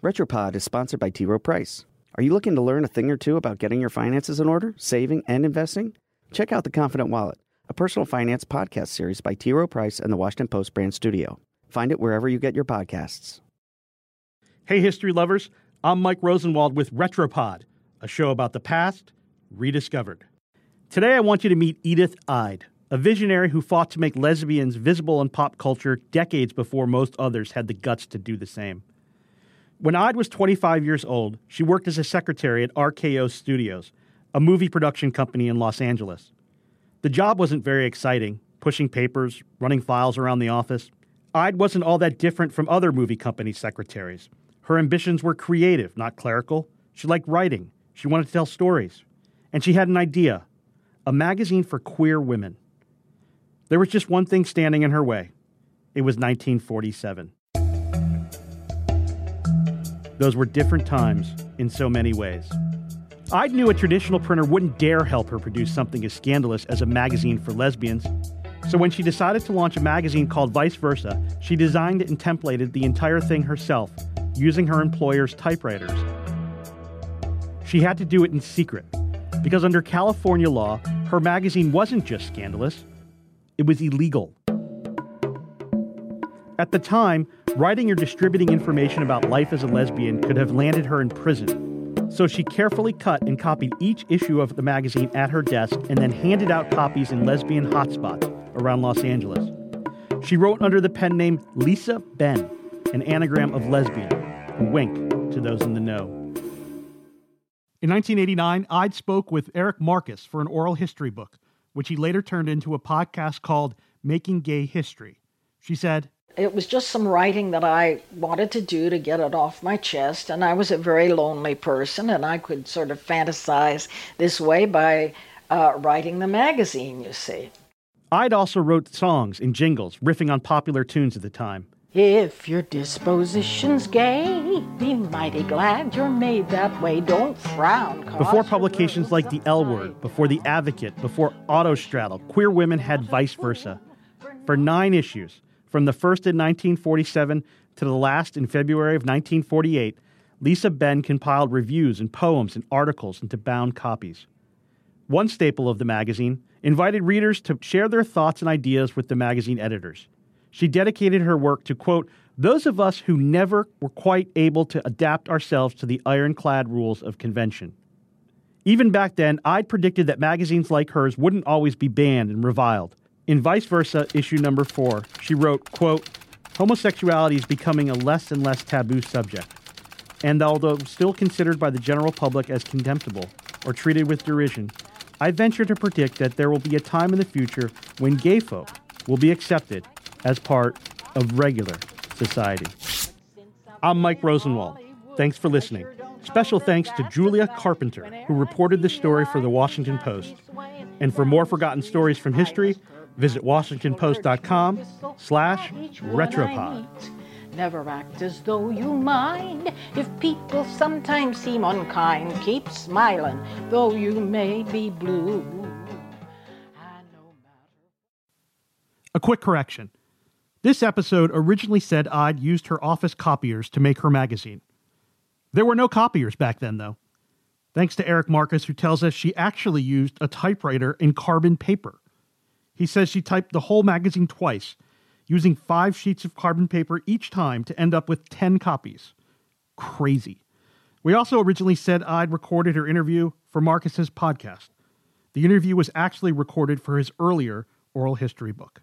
Retropod is sponsored by T. Rowe Price. Are you looking to learn a thing or two about getting your finances in order, saving, and investing? Check out The Confident Wallet, a personal finance podcast series by T. Rowe Price and the Washington Post brand studio. Find it wherever you get your podcasts. Hey, history lovers. I'm Mike Rosenwald with Retropod, a show about the past rediscovered. Today, I want you to meet Edythe Eyde, a visionary who fought to make lesbians visible in pop culture decades before most others had the guts to do the same. When Eyde was 25 years old, she worked as a secretary at RKO Studios, a movie production company in Los Angeles. The job wasn't very exciting, pushing papers, running files around the office. Eyde wasn't all that different from other movie company secretaries. Her ambitions were creative, not clerical. She liked writing. She wanted to tell stories. And she had an idea a magazine for queer women. There was just one thing standing in her way it was 1947. Those were different times in so many ways. Eyde knew a traditional printer wouldn't dare help her produce something as scandalous as a magazine for lesbians. So when she decided to launch a magazine called Vice Versa, she designed and templated the entire thing herself, using her employer's typewriters. She had to do it in secret, because under California law, her magazine wasn't just scandalous, it was illegal. At the time, writing or distributing information about life as a lesbian could have landed her in prison. So she carefully cut and copied each issue of the magazine at her desk and then handed out copies in lesbian hotspots around Los Angeles. She wrote under the pen name Lisa Ben, an anagram of lesbian, a wink to those in the know. In 1989, Eyde spoke with Eric Marcus for an oral history book, which he later turned into a podcast called Making Gay History. She said, it was just some writing that I wanted to do to get it off my chest. And I was a very lonely person, and I could sort of fantasize this way by uh, writing the magazine, you see. Eyde also wrote songs and jingles, riffing on popular tunes at the time. If your disposition's gay, be mighty glad you're made that way. Don't frown. Before publications like The L Word, before The Advocate, before Autostraddle, queer women had vice versa. For nine issues, from the first in 1947 to the last in February of 1948, Lisa Ben compiled reviews and poems and articles into bound copies. One staple of the magazine invited readers to share their thoughts and ideas with the magazine editors. She dedicated her work to, quote, those of us who never were quite able to adapt ourselves to the ironclad rules of convention. Even back then, Eyde predicted that magazines like hers wouldn't always be banned and reviled. In Vice Versa, issue number four, she wrote, quote, Homosexuality is becoming a less and less taboo subject. And although still considered by the general public as contemptible or treated with derision, I venture to predict that there will be a time in the future when gay folk will be accepted as part of regular society. I'm Mike Rosenwald. Thanks for listening. Special thanks to Julia Carpenter, who reported this story for the Washington Post. And for more forgotten stories from history, Visit WashingtonPost.com slash retropod. Never act as though you mind if people sometimes seem unkind. Keep smiling, though you may be blue. A quick correction. This episode originally said Eyde used her office copiers to make her magazine. There were no copiers back then, though. Thanks to Eric Marcus, who tells us she actually used a typewriter and carbon paper. He says she typed the whole magazine twice, using five sheets of carbon paper each time to end up with 10 copies. Crazy. We also originally said Eyde recorded her interview for Marcus's podcast. The interview was actually recorded for his earlier oral history book.